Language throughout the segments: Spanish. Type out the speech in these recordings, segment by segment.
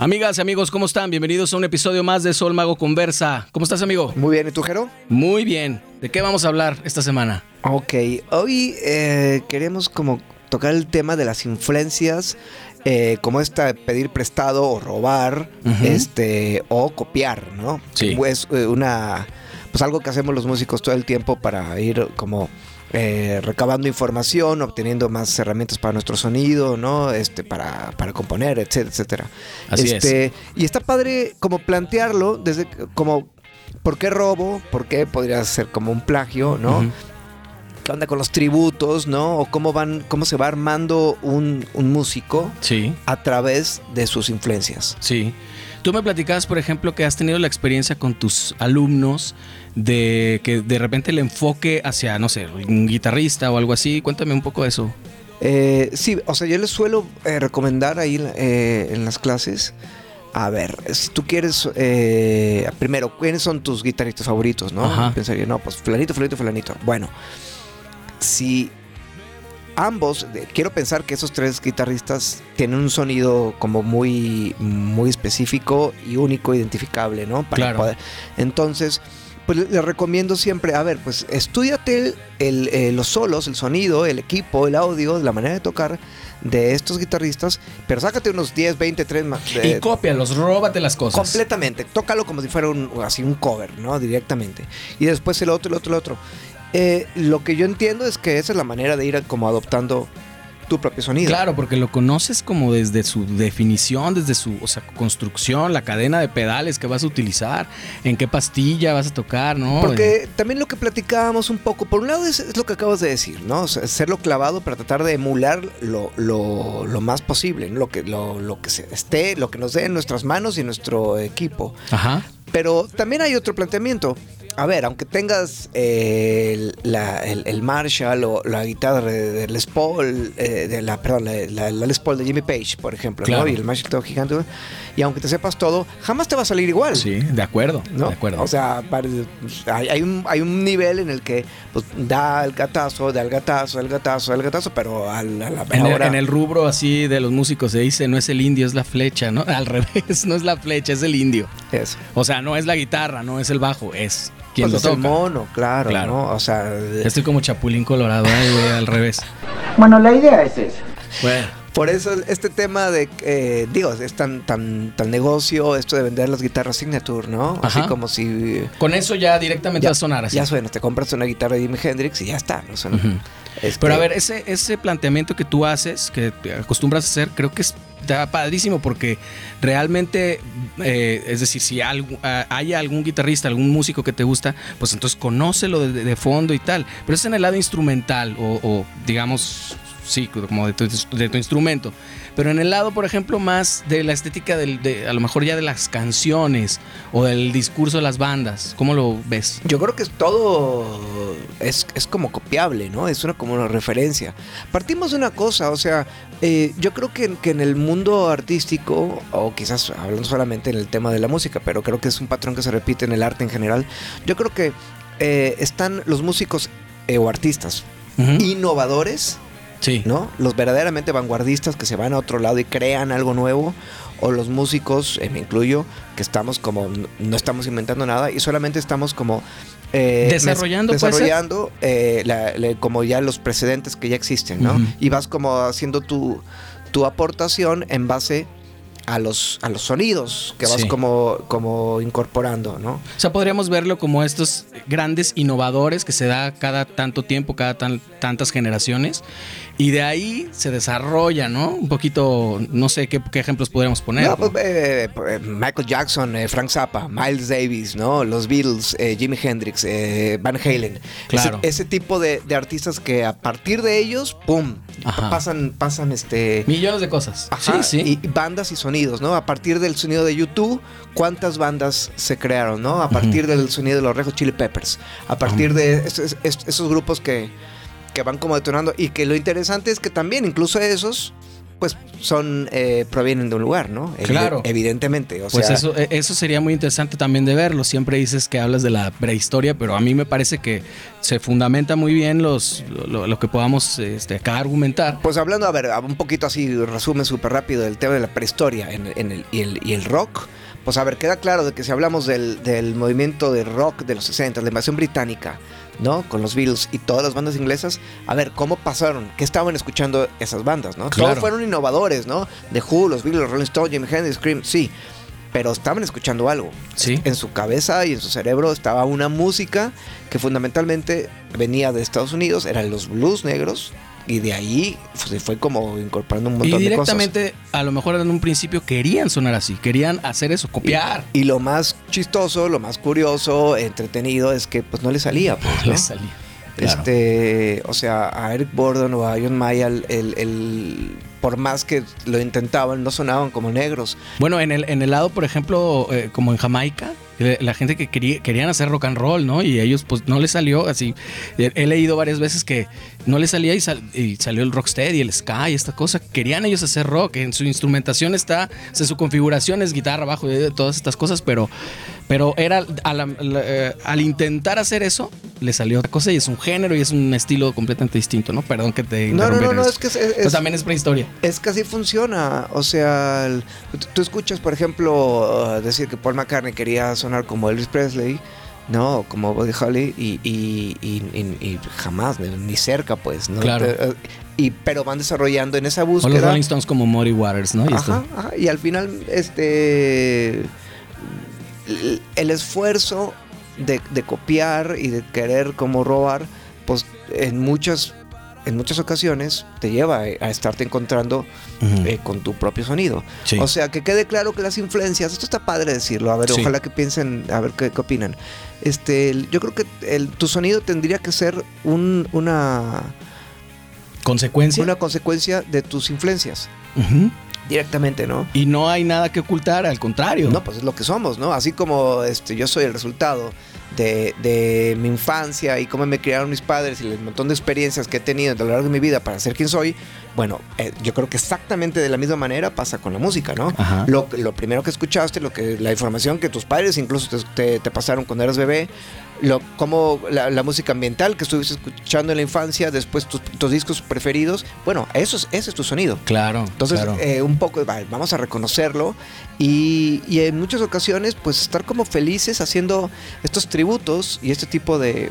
Amigas y amigos, ¿cómo están? Bienvenidos a un episodio más de Sol Mago Conversa. ¿Cómo estás, amigo? Muy bien, ¿y tú, Jero? Muy bien. ¿De qué vamos a hablar esta semana? Ok, hoy eh, queremos como tocar el tema de las influencias, eh, como esta pedir prestado o robar, este, o copiar, ¿no? Sí. Pues eh, una, pues algo que hacemos los músicos todo el tiempo para ir como eh, recabando información, obteniendo más herramientas para nuestro sonido, ¿no? Este, para, para componer, etcétera, etcétera. Así este, Y está padre como plantearlo desde como ¿por qué robo? ¿Por qué podría ser como un plagio, no? ¿Qué onda con los tributos, no? O cómo van, cómo se va armando un, un músico Sí, a través de sus influencias. sí. Tú me platicabas, por ejemplo, que has tenido la experiencia con tus alumnos de que de repente el enfoque hacia, no sé, un guitarrista o algo así. Cuéntame un poco de eso. Eh, sí, o sea, yo les suelo eh, recomendar ahí eh, en las clases. A ver, si tú quieres, eh, primero, ¿quiénes son tus guitarristas favoritos, no? Ajá. Pensaría, no, pues fulanito, fulanito, fulanito. Bueno, si ambos, quiero pensar que esos tres guitarristas tienen un sonido como muy, muy específico y único, identificable, ¿no? Claro. entonces, pues le- les recomiendo siempre, a ver, pues estudiate el- eh, los solos, el sonido, el equipo, el audio, la manera de tocar de estos guitarristas, pero sácate unos 10, 20, 3 más. y de- cópialos, róbate las cosas. Completamente. Tócalo como si fuera un, así un cover, ¿no? Directamente. Y después el otro, el otro, el otro. Eh, lo que yo entiendo es que esa es la manera de ir como adoptando tu propio sonido. Claro, porque lo conoces como desde su definición, desde su o sea, construcción, la cadena de pedales que vas a utilizar, en qué pastilla vas a tocar, ¿no? Porque también lo que platicábamos un poco, por un lado es, es lo que acabas de decir, ¿no? O sea, serlo clavado para tratar de emular lo, lo- lo más posible, ¿no? lo, que, lo, lo que se esté, lo que nos dé en nuestras manos y en nuestro equipo. Ajá. Pero también hay otro planteamiento. A ver, aunque tengas eh, el, la- el- el Marshall o la guitarra de, de Les Paul, eh, de la, perdón, la, la- la Les Paul de Jimmy Page, por ejemplo, Claro. ¿no? y el Marshall todo gigante, y aunque te sepas todo, jamás te va a salir igual. Sí, de acuerdo. ¿no? De acuerdo. O sea, hay, hay un, hay un nivel en el que pues, da el gatazo, da el gatazo, el gatazo, el gatazo, pero al- a la en, el, hora- en el rubro así de los músicos se dice, no es el indio, es la flecha, ¿no? Al revés, no es la flecha, es el indio. Eso. O sea, no es la guitarra, no es el bajo, es quien Pues lo es el toca. mono, claro, Claro. ¿no? O sea, de- Estoy como chapulín colorado, güey, al revés. Bueno, la idea es esa. Bueno, Por eso este tema de, eh, digo, es tan, tan, tan negocio esto de vender las guitarras Signature, ¿no? Así Ajá. como si con eso ya directamente va a sonar así. ya suena, te compras una guitarra de Jimi Hendrix y ya está, no suena. Este, Pero a ver, ese, ese planteamiento que tú haces, que te acostumbras a hacer, creo que es- está padrísimo porque realmente, eh, es decir, si algo- ah, hay algún guitarrista, algún músico que te gusta, pues entonces conócelo de, de fondo y tal. Pero es en el lado instrumental o, o, digamos, sí, como de tu, de tu instrumento. Pero en el lado, por ejemplo, más de la estética del, de, a lo mejor ya de las canciones o del discurso de las bandas, ¿cómo lo ves? Yo creo que todo es, es como copiable, ¿no? Es una como una referencia. Partimos de una cosa, o sea, eh, yo creo que, que en el mundo artístico, o quizás hablando solamente en el tema de la música, pero creo que es un patrón que se repite en el arte en general, yo creo que eh, están los músicos eh, o artistas innovadores, Sí. ¿no? Los verdaderamente vanguardistas que se van a otro lado y crean algo nuevo, o los músicos, eh, me incluyo, que estamos como, no estamos inventando nada y solamente estamos como... eh, Desarrollando, desarrollando eh, la- la- como ya los precedentes que ya existen, ¿no? Y vas como haciendo tu, tu aportación en base a los, a los sonidos que vas Sí. como, como incorporando, ¿no? O sea, podríamos verlo como estos grandes innovadores que se da cada tanto tiempo, cada tan- tantas generaciones. Y de ahí se desarrolla, ¿no? Un poquito, no sé qué, qué ejemplos podríamos poner. No, pues, eh, eh, Michael Jackson, eh, Frank Zappa, Miles Davis, ¿no? Los Beatles, eh, Jimi Hendrix, eh, Van Halen. Claro. Ese, ese tipo de, de artistas que a partir de ellos, ¡pum! Ajá. Pasan, pasan este. Millones de cosas. Ajá, sí, sí. Y bandas y sonidos, ¿no? A partir del sonido de YouTube, ¿cuántas bandas se crearon, no? A partir del sonido de los Red Hot Chili Peppers. A partir de esos, esos grupos que, que van como detonando. Y que lo interesante es que también, incluso esos, pues son eh, provienen de un lugar, ¿no? Claro. Evidentemente. O Pues sea, eso, eh, eso sería muy interesante también de verlo. Siempre dices que hablas de la prehistoria, pero a mí me parece que se fundamenta muy bien los, lo, lo que podamos este, acá argumentar. Pues hablando, a ver, un poquito así, resumen súper rápido del tema de la prehistoria en, en el, y, el, y el rock. Pues a ver, queda claro de que si hablamos del, del movimiento de rock de los 60, la invasión británica, ¿no? Con los Beatles y todas las bandas inglesas, a ver, ¿cómo pasaron? ¿Qué estaban escuchando esas bandas, no? Claro. Todos fueron innovadores, ¿no? The Who, los Beatles, los Rolling Stones, Jimi Hendrix, Scream, sí. Pero estaban escuchando algo. Sí. En su cabeza y en su cerebro estaba una música que fundamentalmente venía de Estados Unidos, eran los blues negros, y de ahí se fue como incorporando un Y montón de cosas. directamente, a lo mejor en un principio querían sonar así, querían hacer eso, copiar. Y lo más chistoso, lo más curioso, entretenido, es que pues no le salía. Pues, ¿no? Les salía. Claro. Este, o sea, a Eric Borden o a John Mayall, el, el- por más que lo intentaban, no sonaban como negros. Bueno, en el, en el lado, por ejemplo, eh, como en Jamaica, eh, la gente que quería, querían hacer rock and roll, ¿no? Y ellos, pues, no les salió así. He leído varias veces que no les salía y, sal- y salió el rocksteady, el ska y esta cosa. Querían ellos hacer rock. En su instrumentación está, o sea, su configuración es guitarra, bajo, eh, todas estas cosas, pero, pero era eh, al intentar hacer eso, le salió otra cosa y es un género y es un estilo completamente distinto, ¿no? Perdón que te No, no, no, no, es que es- es- también es prehistoria. Es que así funciona. O sea, el- tú- escuchas, por ejemplo, uh, decir que Paul McCartney quería sonar como Elvis Presley, ¿no? Como Buddy Holly, y, y- y- jamás, ni, cerca, pues, ¿no? Claro. Y, pero van desarrollando en esa O los búsqueda. Rolling Stones como Muddy Waters, ¿no? Y. Ajá, ajá, y al final, este. el- El esfuerzo de, de copiar y de querer como robar, pues en muchas, en muchas ocasiones te lleva a, a estarte encontrando eh, con tu propio sonido. Sí. O sea, que quede claro que las influencias, esto está padre decirlo, a ver, Sí. ojalá que piensen, a ver qué, qué opinan. Este, yo creo que el- tu sonido tendría que ser un- una, ¿Consecuencia? una consecuencia de tus influencias, directamente, ¿no? Y no hay nada que ocultar, al contrario. No, pues es lo que somos, ¿no? Así como este, yo soy el resultado de, de mi infancia y cómo me criaron mis padres y el montón de experiencias que he tenido a lo largo de mi vida para ser quien soy, bueno, eh, yo creo que exactamente de la misma manera pasa con la música, ¿no? Lo, lo primero que escuchaste, lo que, la información que tus padres incluso te, te- te pasaron cuando eras bebé, lo, como la, la música ambiental que estuviste escuchando en la infancia, después tus, tus discos preferidos, bueno, eso es, ese es tu sonido. Claro. Entonces, claro. eh, un poco, va, vamos a reconocerlo y, y en muchas ocasiones, pues estar como felices haciendo estos tributos y este tipo de,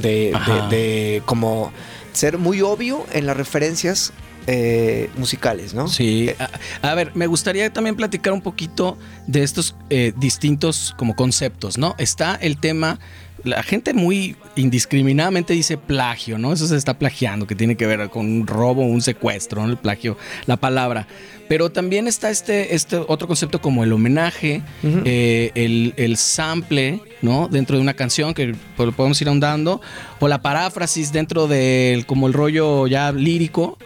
de, de- de como ser muy obvio en las referencias eh, musicales, ¿no? Sí, a, a ver, me gustaría también platicar un poquito de estos eh, distintos como conceptos, ¿no? Está el tema, la gente muy indiscriminadamente dice plagio, ¿no? Eso se está plagiando, que tiene que ver con un robo, un secuestro, ¿no? El plagio, la palabra. Pero también está este, este otro concepto como el homenaje, eh, el, el sample, ¿no? Dentro de una canción que pues, podemos ir ahondando, o la paráfrasis dentro del como el rollo ya lírico.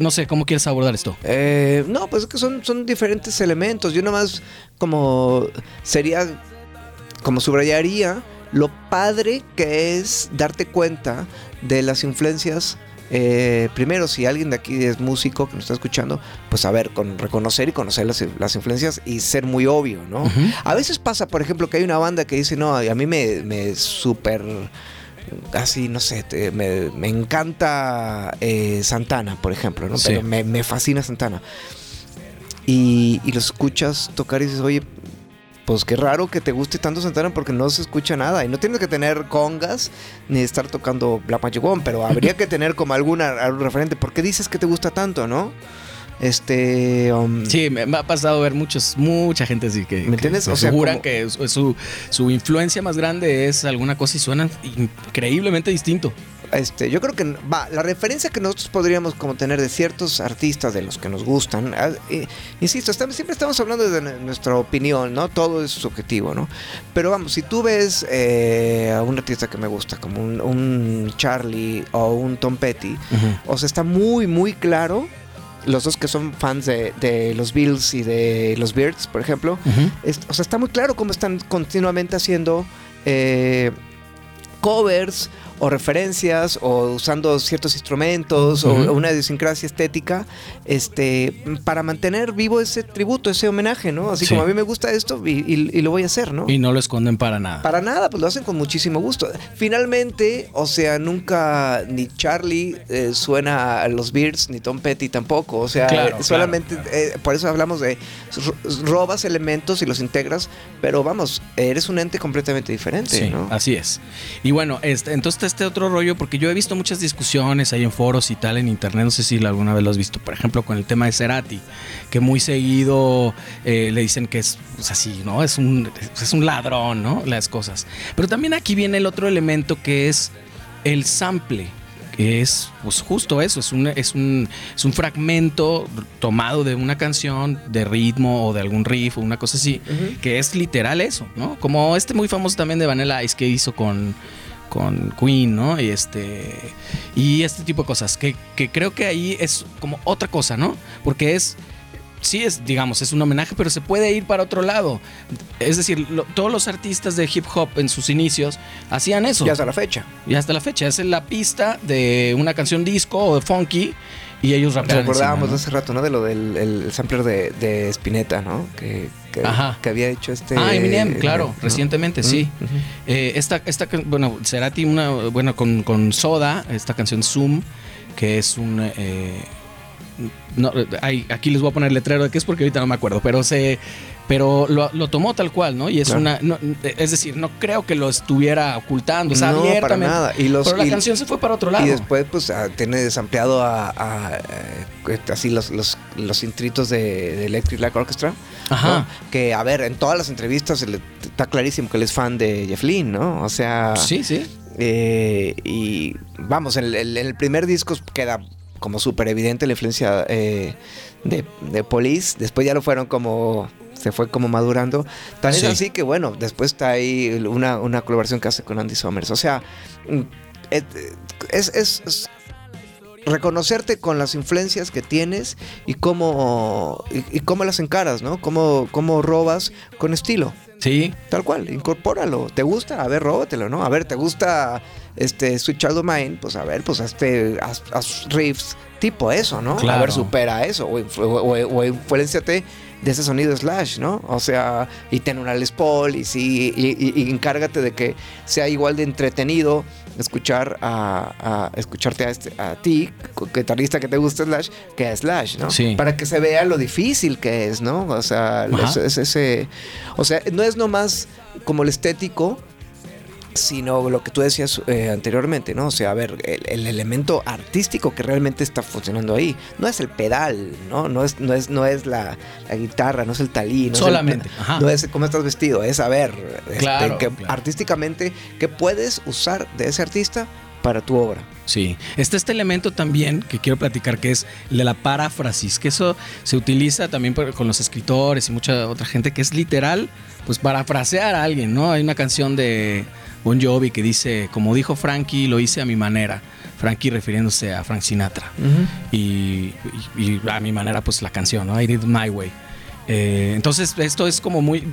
No sé, ¿cómo quieres abordar esto? Eh, no, pues es que son, son diferentes elementos. Yo nomás como sería, como subrayaría lo padre que es darte cuenta de las influencias. eh, primero, si alguien de aquí es músico que nos está escuchando, pues a ver, con reconocer y conocer las, las influencias y ser muy obvio, ¿no? A veces pasa, por ejemplo, que hay una banda que dice, no, a mí me, me súper, así, no sé, te- me, me encanta eh, Santana, por ejemplo, ¿no? Sí. Pero me, me fascina Santana. Y, y lo escuchas tocar y dices, oye, pues qué raro que te guste tanto Santana porque no se escucha nada. Y no tienes que tener congas ni estar tocando Black Magic Woman, pero habría que tener como alguna algún referente. ¿Por qué dices que te gusta tanto, no? Este. um, Sí, me, ha pasado ver muchos, mucha gente así que, ¿Me que entiendes? se O sea, aseguran como- que su, su, su influencia más grande es alguna cosa y suenan increíblemente distinto. Este, yo creo que va, la referencia que nosotros podríamos como tener de ciertos artistas de los que nos gustan, ah, eh, insisto, estamos- siempre estamos hablando de nuestra opinión, ¿no? Todo es subjetivo, ¿no? Pero vamos, si tú ves eh, a un artista que me gusta, como un, un Charlie o un Tom Petty, o sea, está muy, muy claro, los dos que son fans de, de los Bills y de los Beards, por ejemplo, es- o sea, está muy claro cómo están continuamente haciendo eh, covers o referencias o usando ciertos instrumentos o una idiosincrasia estética este para mantener vivo ese tributo, ese homenaje, ¿no? Así Sí. como a mí me gusta esto y, y- y lo voy a hacer, ¿no? Y no lo esconden para nada. Para nada, pues lo hacen con muchísimo gusto. Finalmente, o sea, nunca ni Charlie eh, suena a los Beards, ni Tom Petty tampoco. O sea, Claro, solamente, eh, por eso hablamos de ro- robas elementos y los integras, pero vamos, eres un ente completamente diferente, Sí, ¿no? así es. Y bueno, este, entonces este otro rollo, porque yo he visto muchas discusiones ahí en foros y tal en internet, no sé si alguna vez lo has visto, por ejemplo, con el tema de Cerati, que muy seguido eh, le dicen que es pues, así, ¿no? Es un, es un ladrón, ¿no? Las cosas. Pero también aquí viene el otro elemento que es el sample. Que es pues justo eso, es un, es, un, es un fragmento tomado de una canción, de ritmo o de algún riff o una cosa así, que es literal eso, ¿no? Como este muy famoso también de Vanilla Ice que hizo con, con Queen, ¿no? Y este, y este tipo de cosas, que, que creo que ahí es como otra cosa, ¿no? Porque es, sí es, digamos, es un homenaje, pero se puede ir para otro lado. Es decir, lo- todos los artistas de hip hop en sus inicios hacían eso. Ya hasta la fecha. Y hasta la fecha, es la pista de una canción disco o de funky y ellos rapean Recordábamos ¿no? hace rato, ¿no? De lo del el sampler de, de Spinetta, ¿no? Que, que, Ajá. que había hecho este. Ah, Eminem, claro, ¿no? recientemente, sí. Eh, esta, esta, bueno, Cerati, una, bueno, con, con Soda, esta canción Zoom, que es un... eh, no, ay, aquí les voy a poner letrero de qué es porque ahorita no me acuerdo, pero se... Pero lo, lo tomó tal cual, ¿no? Y es Claro. una... no, es decir, no creo que lo estuviera ocultando, o sea, No, para abiertamente. nada. Y los, pero la y- canción se fue para otro lado. Y después, pues, ah, tiene desampliado a, a, eh, así los, los, los intritos de, de Electric Light Orchestra. Ajá. ¿no? Que, a ver, en todas las entrevistas le- está clarísimo que él es fan de Jeff Lynne, ¿no? O sea, Sí, sí. eh, y vamos, en el, el- en el primer disco queda como súper evidente la influencia eh, de, de Police. Después ya lo fueron como. Se fue como madurando. Tan Sí. es así que, bueno, después está ahí una, una colaboración que hace con Andy Summers. O sea, mm, et- es, es- es reconocerte con las influencias que tienes y cómo, y, y cómo las encaras, ¿no? Cómo, cómo robas con estilo. Sí, Tal cual, incorpóralo. ¿Te gusta? A ver, róbatelo, ¿no? A ver, ¿te gusta este Sweet Child of Mine? Pues a ver, pues hazte, haz, haz riffs tipo eso, ¿no? A ver, supera eso. O, o influenciate de ese sonido Slash, ¿no? O sea, y ten una Les Paul y sí, y, y- y encárgate de que sea igual de entretenido escuchar a, a- escucharte a, este, a ti, guitarrista que te gusta Slash, que a Slash, ¿no? Sí. Para que se vea lo difícil que es, ¿no? O sea, es- es ese, o sea, no es nomás como el estético, sino lo que tú decías eh, anteriormente, ¿no? O sea, a ver, el, el elemento artístico que realmente está funcionando ahí, no es el pedal, ¿no? No es, no es, no es la, la guitarra, no es el talí, no Solamente, es el, ajá. no es cómo estás vestido, es saber este, Claro, que claro. artísticamente qué puedes usar de ese artista para tu obra. Sí, está este elemento también que quiero platicar que es de la paráfrasis, que eso se utiliza también con los escritores y mucha otra gente, que es literal, pues parafrasear a alguien, ¿no? Hay una canción de Bon Jovi que dice, como dijo Frankie, lo hice a mi manera. Frankie refiriéndose a Frank Sinatra. y, y- y a mi manera, pues la canción, ¿no? I did my way. Eh, entonces, esto es como muy.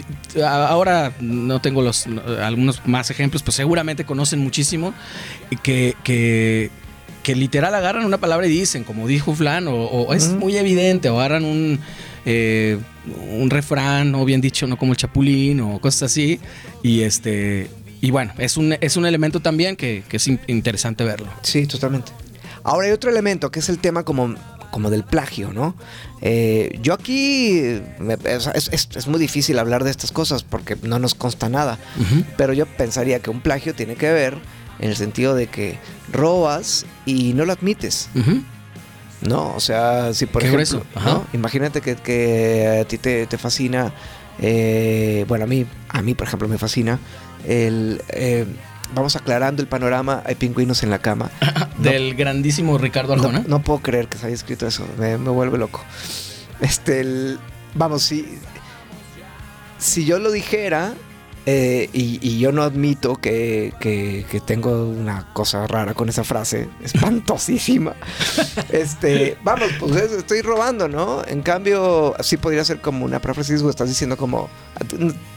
Ahora no tengo los no, algunos más ejemplos, pues seguramente conocen muchísimo que, que, que literal agarran una palabra y dicen, como dijo Flan, o, o es muy evidente, o agarran un, eh, un refrán, o bien dicho, no como el chapulín, o cosas así, y este. Y bueno, es un, es un elemento también que, que es in- interesante verlo. Sí, totalmente. Ahora hay otro elemento que es el tema como, como del plagio, ¿no? Eh, yo aquí me- es, es- es muy difícil hablar de estas cosas porque no nos consta nada, pero yo pensaría que un plagio tiene que ver en el sentido de que robas y no lo admites. ¿no? O sea, si por ejemplo, imagínate que, que a ti te, te fascina, eh, bueno, a mí, a mí por ejemplo me fascina el... eh, Vamos aclarando el panorama, hay pingüinos en la cama. No Del grandísimo Ricardo no, Arjona. no puedo creer que se haya escrito eso. Me, me vuelve loco. Este, el- vamos, si, si yo lo dijera, Eh, y, y yo no admito que, que- que tengo una cosa rara con esa frase, espantosísima. este, vamos, pues es- estoy robando, ¿no? En cambio, sí podría ser como una paráfrasis o estás diciendo como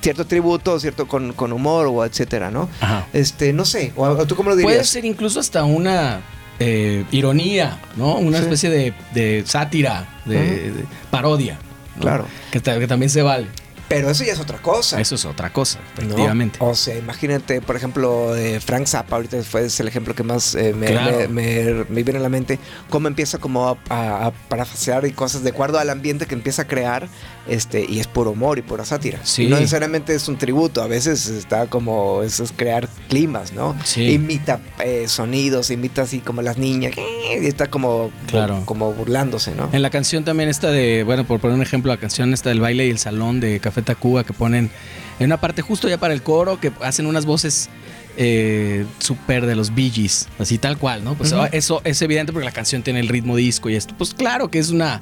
cierto tributo, cierto con, con humor o etcétera, ¿no? Ajá. Este, no sé, o, o tú cómo lo Puede dirías? ser incluso hasta una eh, ironía, ¿no? Una Sí. especie de, de sátira, de, parodia. ¿no? Claro. Que también se vale. Pero eso ya es otra cosa. Eso es otra cosa, ¿no? efectivamente. O sea, imagínate, por ejemplo, eh, Frank Zappa, ahorita fue es el ejemplo que más eh, me, Claro. me- me- me viene a la mente, cómo empieza como a, a, parafasear y cosas de acuerdo al ambiente que empieza a crear, este, y es puro humor y pura sátira. Sí. No necesariamente es un tributo, a veces está como, eso es crear climas, ¿no? Sí. Imita eh, sonidos, imita así como las niñas, y está como, Claro. como burlándose, ¿no? En la canción también esta de, bueno, por poner un ejemplo, la canción esta del baile y el salón de Café Que ponen en una parte justo ya para el coro que hacen unas voces eh, súper de los Bee Gees, así tal cual, ¿no? Pues Ujú. eso es evidente porque la canción tiene el ritmo disco y esto. Pues claro que es una...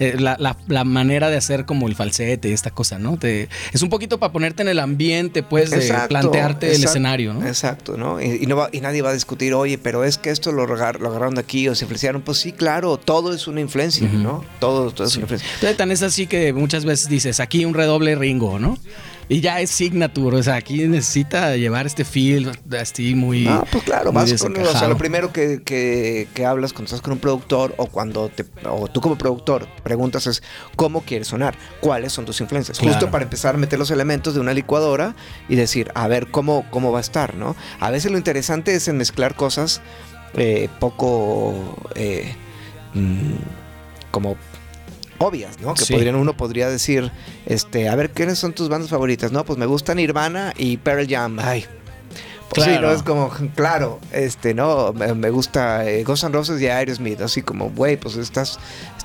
eh, la, la- la manera de hacer como el falsete y esta cosa, ¿no? Te, es un poquito para ponerte en el ambiente, pues, de Exacto, plantearte el escenario, ¿no? Exacto, ¿no? Y, y no va- y nadie va a discutir, oye, pero es que esto lo, agar- lo agarraron de aquí o se influenciaron. Pues sí, claro, todo es una influencia. ¿no? Todo, todo es Sí. una influencia. Entonces, tan es así que muchas veces dices, aquí un redoble Ringo, ¿no? Y ya es signature, o sea, aquí necesita llevar este feel así muy... Ah, pues claro, vas con, o sea, lo primero que, que- que hablas cuando estás con un productor o cuando te, o tú como productor preguntas es cómo quieres sonar, cuáles son tus influencias, Claro. justo para empezar a meter los elementos de una licuadora y decir, a ver cómo, cómo va a estar, ¿no? A veces lo interesante es en mezclar cosas eh, poco eh, mm, como obvias, ¿no? Que Sí. podrían, uno podría decir, este, a ver, ¿quiénes son tus bandas favoritas? No, pues me gustan Nirvana y Pearl Jam. Ay, pues sí, Claro. ¿no? Es como, claro, este, ¿no? Me, me gusta eh, Guns N' Roses y Aerosmith, así como, güey, pues estás,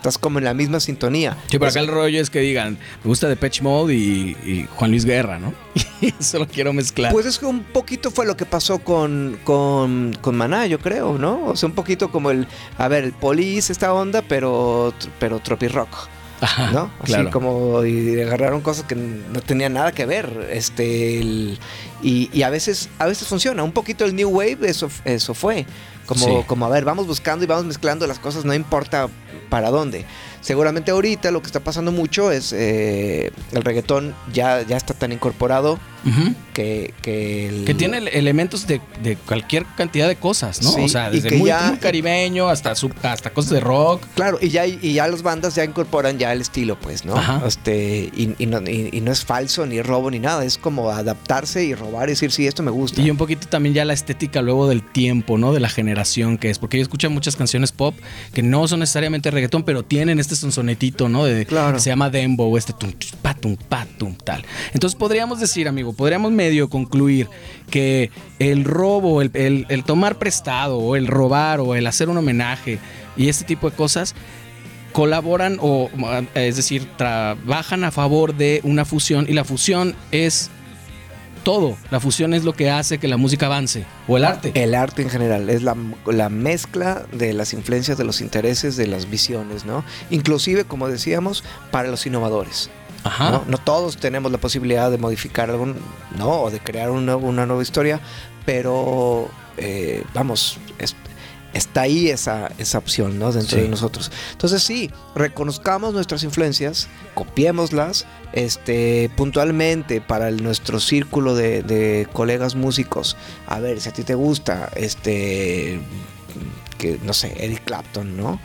estás como en la misma sintonía. Sí, pero acá el rollo es que digan, me gusta Depeche Mode y, y Juan Luis Guerra, ¿no? Y eso lo quiero mezclar. Pues es que un poquito fue lo que pasó con, con, con Maná, yo creo, ¿no? O sea, un poquito como el, a ver, el Police, esta onda, pero, pero tropi rock. Ajá, ¿no? Así claro. como y agarraron cosas que no tenían nada que ver, este, el- y, y a veces, a veces funciona. Un poquito el new wave, eso, eso fue. Como, Sí. como a ver, vamos buscando y vamos mezclando las cosas, no importa para dónde. Seguramente ahorita lo que está pasando mucho es eh, el reggaetón ya, ya está tan incorporado Que, que, el- Que tiene ele- elementos de, de cualquier cantidad de cosas, ¿no? Sí, o sea, desde muy, ya- muy caribeño hasta, su- hasta cosas de rock. Claro, y ya, y ya las bandas ya incorporan ya el estilo, pues, ¿no? Ajá. Este, y, y no, y- no es falso, ni robo, ni nada. Es como adaptarse y robar y decir, sí, esto me gusta. Y un poquito también ya la estética luego del tiempo, ¿no? De la generación que es. Porque yo escucho muchas canciones pop que no son necesariamente reggaetón, pero tienen este sonsonetito, ¿no? De, Claro. que se llama dembow, este tum, tum, pa, tum, pa, tum, tal. Entonces podríamos decir, amigo, podríamos medio concluir que el robo, el, tomar prestado, o el robar, o el hacer un homenaje y este tipo de cosas colaboran o es decir, trabajan a favor de una fusión y la fusión es todo. La fusión es lo que hace que la música avance o el arte. El arte en general es la, la mezcla de las influencias, de los intereses, de las visiones, ¿no? Inclusive, como decíamos, para los innovadores. Ajá. ¿no? No todos tenemos la posibilidad de modificar algún, ¿no? O de crear una, una nueva historia, pero eh, vamos, es- está ahí esa, esa opción, ¿no? Dentro Sí. de nosotros. Entonces sí, reconozcamos nuestras influencias, copiémoslas, este, puntualmente para el- nuestro círculo de, de colegas músicos. A ver, si a ti te gusta, este, que no sé, Eric Clapton, ¿no?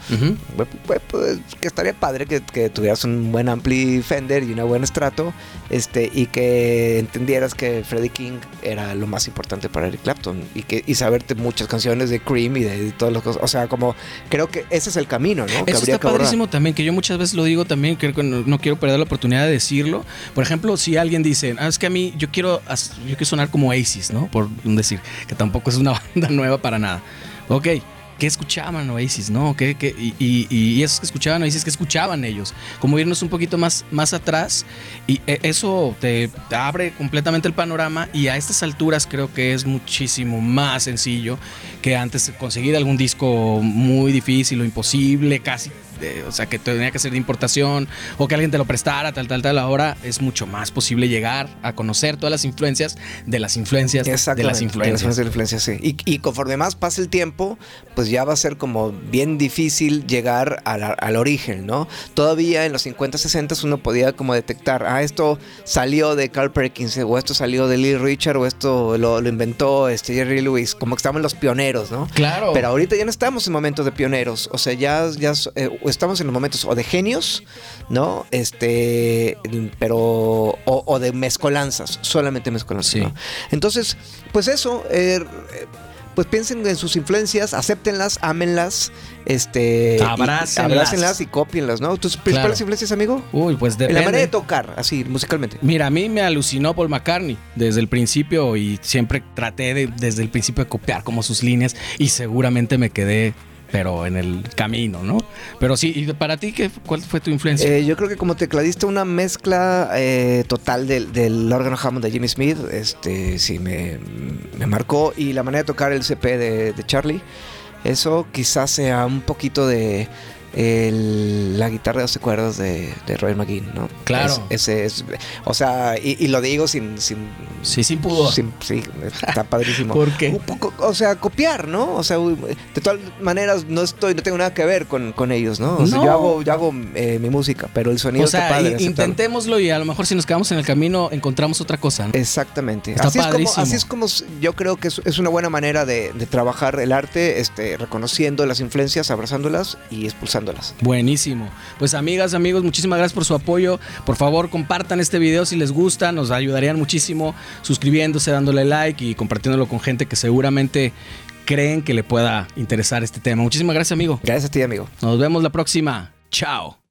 Pues, pues, pues, que estaría padre que, que tuvieras un buen ampli Fender y una buen estrato este y que entendieras que Freddie King era lo más importante para Eric Clapton y que y saberte muchas canciones de Cream y de, todas las cosas o sea como creo que ese es el camino ¿no? que Eso habría está que abordar. padrísimo también, que yo muchas veces lo digo también, creo que no, no quiero perder la oportunidad de decirlo. Por ejemplo, si alguien dice, ah, es que a mí yo quiero, yo quiero sonar como Oasis, ¿no? Por un decir, que tampoco es una banda nueva para nada. Ok, ¿qué escuchaban Oasis, no? ¿Qué, qué- y, y- y esos que escuchaban Oasis, ¿qué escuchaban ellos? Como irnos un poquito más, más atrás y eh, eso te abre completamente el panorama y a estas alturas creo que es muchísimo más sencillo que antes conseguir algún disco muy difícil o imposible, casi de- o sea, que tenía que ser de importación o que alguien te lo prestara, tal, tal, tal. Ahora es mucho más posible llegar a conocer todas las influencias de las influencias de las influencias. de las influencias, sí. Y, y conforme más pase el tiempo, pues ya va a ser como bien difícil llegar a la- al origen, ¿no? Todavía en los 50, 60 uno podía como detectar, ah, esto salió de Carl Perkins, o esto salió de Lee Richard, o esto lo, lo inventó este Jerry Lewis, como que estaban los pioneros, ¿no? Claro. Pero ahorita ya no estamos en momentos de pioneros, o sea, ya, ya eh, estamos en los momentos o de genios, ¿no? Este, pero, o, o de mezcolanzas, solamente mezcolanzas, Sí. ¿no? Entonces, pues eso, eh, eh, pues piensen en sus influencias, acéptenlas, ámenlas, este, y- Abrácenlas. abrácenlas y cópienlas, ¿no? ¿Tus principales Claro. influencias, amigo? Uy, pues En la manera de depende. tocar, así, musicalmente. Mira, a mí me alucinó Paul McCartney desde el principio y siempre traté de, desde el principio de copiar como sus líneas y seguramente me quedé, pero en el camino, ¿no? Pero sí, ¿y para ti qué, cuál fue tu influencia? Eh, yo creo que como tecladista una mezcla eh, total del, órgano Hammond de Jimmy Smith, este sí me, me marcó y la manera de tocar el CP de Charlie, eso quizás sea un poquito de el- la guitarra de 12 cuerdas de, de Roy McGinn, ¿no? Claro. Es- ese es, o sea, y, y lo digo sin, sin sí, sin pudor. sin- sí, está padrísimo. ¿Por qué? Poco, o sea, copiar, ¿no? O sea, de todas maneras no estoy, no tengo nada que ver con, con ellos, ¿no? O sea, No. yo hago, yo hago eh, mi música, pero el sonido O sea, está padre. intentémoslo y a lo mejor si nos quedamos en el camino encontramos otra cosa. ¿no? Exactamente. Está así, es como, padrísimo. así es como yo creo que es, es una buena manera de, de trabajar el arte, este, reconociendo las influencias, abrazándolas y Buenísimo. Pues amigas, amigos, muchísimas gracias por su apoyo. Por favor, compartan este video si les gusta, nos ayudarían muchísimo suscribiéndose, dándole like y compartiéndolo con gente que seguramente creen que le pueda interesar este tema. Muchísimas gracias, amigo. Gracias a ti, amigo. Nos vemos la próxima. Chao.